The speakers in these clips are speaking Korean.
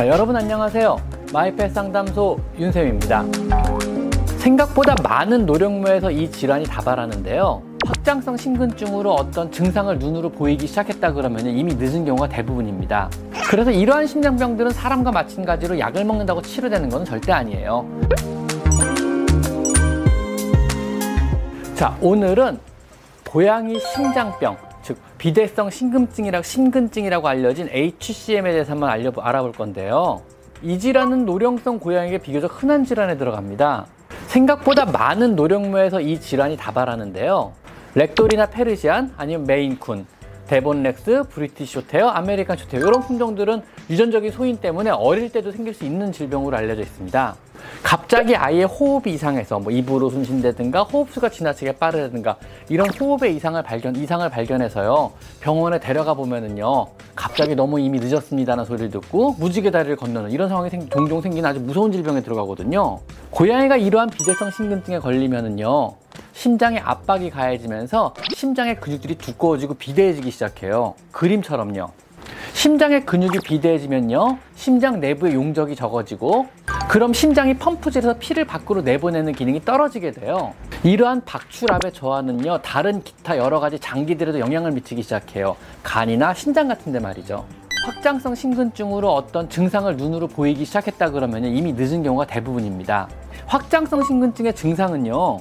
자, 여러분 안녕하세요. 마이펫 상담소 윤쌤입니다. 생각보다 많은 노령묘에서 이 질환이 다발하는데요. 확장성 심근증으로 어떤 증상을 눈으로 보이기 시작했다 그러면 이미 늦은 경우가 대부분입니다. 그래서 이러한 심장병들은 사람과 마찬가지로 약을 먹는다고 치료되는 건 절대 아니에요. 자, 오늘은 고양이 심장병, 즉 비대성 심근증이라고 심근증이라고 알려진 HCM에 대해서 한번 알려 알아볼 건데요. 이 질환은 노령성 고양이에게 비교적 흔한 질환에 들어갑니다. 생각보다 많은 노령묘에서 이 질환이 다발하는데요. 랙돌이나 페르시안 아니면 메인쿤, 데본렉스, 브리티시 쇼트헤어, 아메리칸 쇼트헤어 이런 품종들은 유전적인 소인 때문에 어릴 때도 생길 수 있는 질병으로 알려져 있습니다. 갑자기 아이의 호흡이 이상해서 뭐 입으로 숨쉰다든가 호흡수가 지나치게 빠르다든가 이런 호흡의 이상을 발견 이상을 발견해서요 병원에 데려가 보면은요 갑자기 너무 이미 늦었습니다라는 소리를 듣고 무지개 다리를 건너는 이런 상황이 생, 종종 생기는 아주 무서운 질병에 들어가거든요. 고양이가 이러한 비대성 심근증에 걸리면은요 심장의 압박이 가해지면서 심장의 근육들이 두꺼워지고 비대해지기 시작해요. 그림처럼요. 심장의 근육이 비대해지면요 심장 내부의 용적이 적어지고 그럼 심장이 펌프질해서 피를 밖으로 내보내는 기능이 떨어지게 돼요. 이러한 박출압의 저하는요, 다른 기타 여러 가지 장기들에도 영향을 미치기 시작해요. 간이나 신장 같은 데 말이죠. 확장성 심근증으로 어떤 증상을 눈으로 보이기 시작했다 그러면 이미 늦은 경우가 대부분입니다. 확장성 심근증의 증상은요,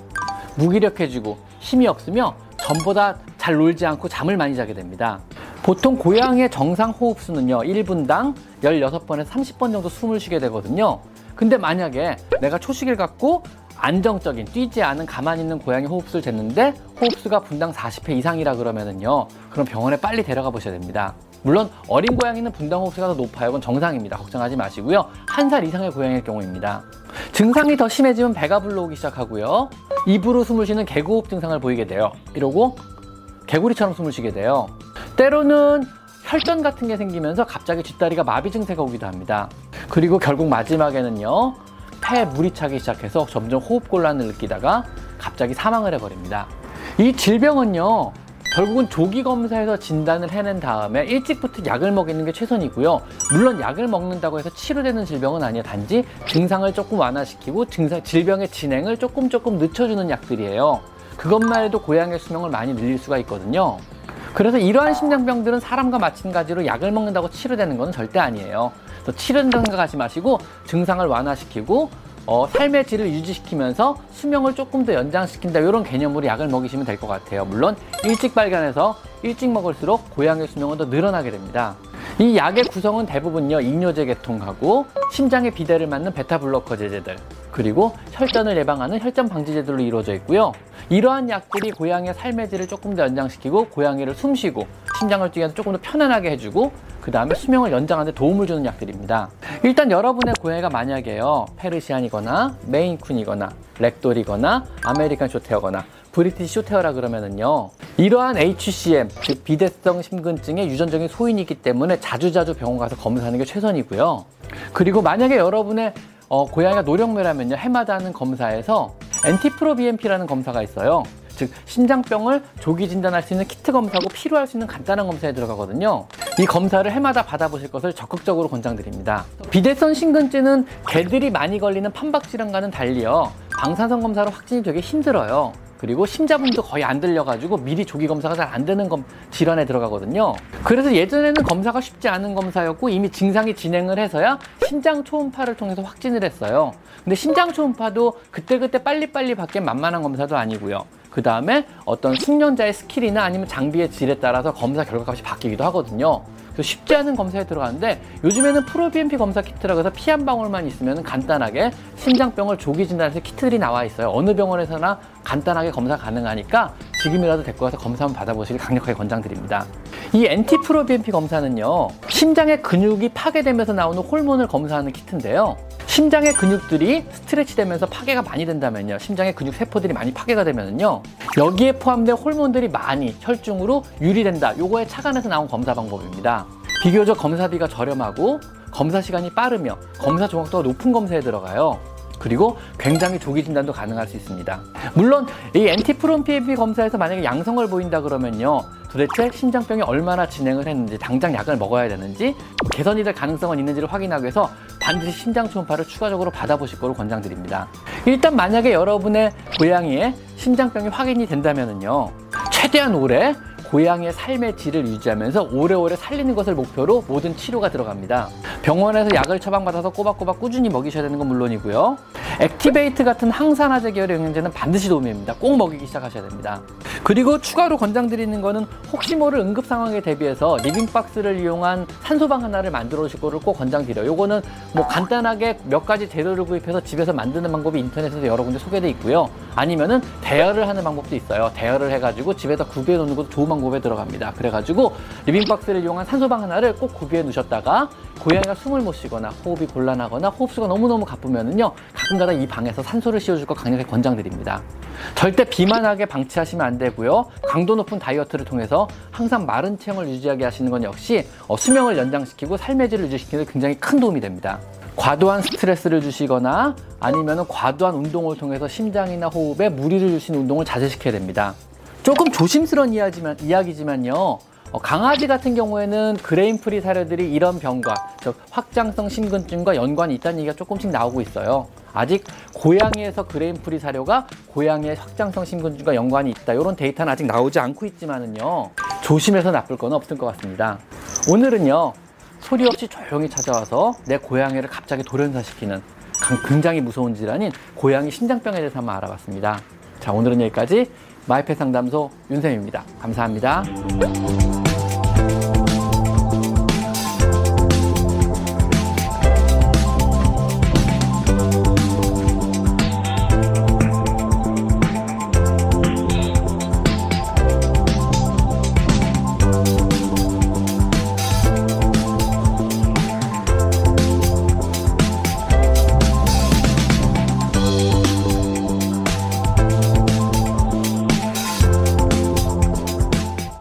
무기력해지고 힘이 없으며 전보다 잘 놀지 않고 잠을 많이 자게 됩니다. 보통 고양이의 정상 호흡수는요, 1분당 16번에서 30번 정도 숨을 쉬게 되거든요. 근데 만약에 내가 초식을 갖고 안정적인 뛰지 않은 가만히 있는 고양이 호흡수를 쟀는데 호흡수가 분당 40회 이상이라 그러면은요 그럼 병원에 빨리 데려가 보셔야 됩니다. 물론 어린 고양이는 분당 호흡수가 더 높아요. 그건 정상입니다. 걱정하지 마시고요. 한 살 이상의 고양이일 경우입니다. 증상이 더 심해지면 배가 불러오기 시작하고요. 입으로 숨을 쉬는 개구호흡 증상을 보이게 돼요. 이러고 개구리처럼 숨을 쉬게 돼요 때로는 혈전 같은 게 생기면서 갑자기 뒷다리가 마비 증세가 오기도 합니다. 그리고 결국 마지막에는요, 폐에 물이 차기 시작해서 점점 호흡곤란을 느끼다가 갑자기 사망을 해버립니다. 이 질병은요, 결국은 조기 검사에서 진단을 해낸 다음에 일찍부터 약을 먹이는 게 최선이고요. 물론 약을 먹는다고 해서 치료되는 질병은 아니에요. 단지 증상을 조금 완화시키고 증상, 질병의 진행을 조금 조금 늦춰주는 약들이에요. 그것만 해도 고양이의 수명을 많이 늘릴 수가 있거든요. 그래서 이러한 심장병들은 사람과 마찬가지로 약을 먹는다고 치료되는 것은 절대 아니에요. 치료된다는 생각하지 마시고 증상을 완화시키고 어, 삶의 질을 유지시키면서 수명을 조금 더 연장시킨다 이런 개념으로 약을 먹이시면 될 것 같아요. 물론 일찍 발견해서 일찍 먹을수록 고양이 수명은 더 늘어나게 됩니다. 이 약의 구성은 대부분요 이뇨제 계통하고 심장의 비대를 맞는 베타블로커 제제들 그리고 혈전을 예방하는 혈전 방지 제들로 이루어져 있고요. 이러한 약들이 고양이의 삶의 질을 조금 더 연장시키고 고양이를 숨쉬고 심장을 뛰게 해서 조금 더 편안하게 해주고 그 다음에 수명을 연장하는 데 도움을 주는 약들입니다. 일단 여러분의 고양이가 만약에요 페르시안이거나 메인쿤이거나 랙돌이거나 아메리칸 쇼트헤어거나 브리티시 쇼트헤어라 그러면은요 이러한 HCM 즉 비대성 심근증의 유전적인 소인이기 때문에 자주자주 병원 가서 검사하는 게 최선이고요. 그리고 만약에 여러분의 어, 고양이가 노령묘라면요 해마다 하는 검사에서 NT-proBNP라는 검사가 있어요. 즉 심장병을 조기 진단할 수 있는 키트 검사고 피로 할 수 있는 간단한 검사에 들어가거든요. 이 검사를 해마다 받아보실 것을 적극적으로 권장드립니다. 비대성 심근증은 개들이 많이 걸리는 판막 질환과는 달리요. 방사선 검사로 확진이 되게 힘들어요. 그리고 심잡음도 거의 안 들려가지고 미리 조기 검사가 잘 안 되는 검, 질환에 들어가거든요. 그래서 예전에는 검사가 쉽지 않은 검사였고 이미 증상이 진행을 해서야 심장 초음파를 통해서 확진을 했어요. 근데 심장 초음파도 그때그때 빨리빨리 받기엔 만만한 검사도 아니고요. 그 다음에 어떤 숙련자의 스킬이나 아니면 장비의 질에 따라서 검사 결과값이 바뀌기도 하거든요. 쉽지 않은 검사에 들어가는데 요즘에는 proBNP 검사 키트라고 해서 피 한 방울만 있으면 간단하게 심장병을 조기 진단해서 키트들이 나와 있어요. 어느 병원에서나 간단하게 검사 가능하니까 지금이라도 데리고 가서 검사 한번 받아보시길 강력하게 권장드립니다. 이 NT-proBNP 검사는요, 심장의 근육이 파괴되면서 나오는 호르몬을 검사하는 키트인데요. 심장의 근육들이 stretch 되면서 파괴가 많이 된다면요. 심장의 근육 세포들이 많이 파괴가 되면요. 여기에 포함된 호르몬들이 많이 혈중으로 유리된다. 요거에 착안해서 나온 검사 방법입니다. 비교적 검사비가 저렴하고 검사 시간이 빠르며 검사 정확도가 높은 검사에 들어가요. 그리고 굉장히 조기 진단도 가능할 수 있습니다. 물론 이 PAP 검사에서 만약에 양성을 보인다 그러면요. 도대체 심장병이 얼마나 진행을 했는지 당장 약을 먹어야 되는지 개선이 될 가능성은 있는지를 확인하기 위해서 반드시 심장 초음파를 추가적으로 받아보실 거로 권장드립니다. 일단 만약에 여러분의 고양이의 심장병이 확인이 된다면요 최대한 오래 고양이의 삶의 질을 유지하면서 오래오래 살리는 것을 목표로 모든 치료가 들어갑니다. 병원에서 약을 처방받아서 꼬박꼬박 꾸준히 먹이셔야 되는 건 물론이고요. 액티베이트 같은 항산화제 계열의 영양제는 반드시 도움이 됩니다. 꼭 먹이기 시작하셔야 됩니다. 그리고 추가로 권장드리는 거는 혹시 모를 응급 상황에 대비해서 리빙박스를 이용한 산소방 하나를 만들어 오실 거를 꼭 권장드려요. 요거는 뭐 간단하게 몇 가지 재료를 구입해서 집에서 만드는 방법이 인터넷에서 여러 군데 소개돼 있고요. 아니면은 대여를 하는 방법도 있어요. 대여를 해가지고 집에다 구비해 놓는 것도 좋은 방법에 들어갑니다. 그래가지고 리빙박스를 이용한 산소방 하나를 꼭 구비해 놓으셨다가 고양이가 숨을 못 쉬거나 호흡이 곤란하거나 호흡수가 너무너무 가쁘면은요 가끔가다 이 방에서 산소를 씌워줄 거 강력하게 권장드립니다. 절대 비만하게 방치하시면 안 되고요. 강도 높은 다이어트를 통해서 항상 마른 체형을 유지하게 하시는 건 역시 어, 수명을 연장시키고 삶의 질을 유지시키는 데 굉장히 큰 도움이 됩니다. 과도한 스트레스를 주시거나 아니면 과도한 운동을 통해서 심장이나 호흡에 무리를 주시는 운동을 자제시켜야 됩니다. 조금 조심스러운 이야기지만, 이야기지만요. 어, 강아지 같은 경우에는 grain-free 사료들이 이런 병과 즉 확장성 심근증과 연관이 있다는 얘기가 조금씩 나오고 있어요. 아직 고양이에서 grain-free 사료가 고양이의 확장성 심근증과 연관이 있다. 이런 데이터는 아직 나오지 않고 있지만은요. 조심해서 나쁠 건 없을 것 같습니다. 오늘은요. 소리 없이 조용히 찾아와서 내 고양이를 갑자기 돌연사시키는 강- 굉장히 무서운 질환인 고양이 심장병에 대해서 한번 알아봤습니다. 자, 오늘은 여기까지 마이펫 상담소 윤쌤입니다. 감사합니다.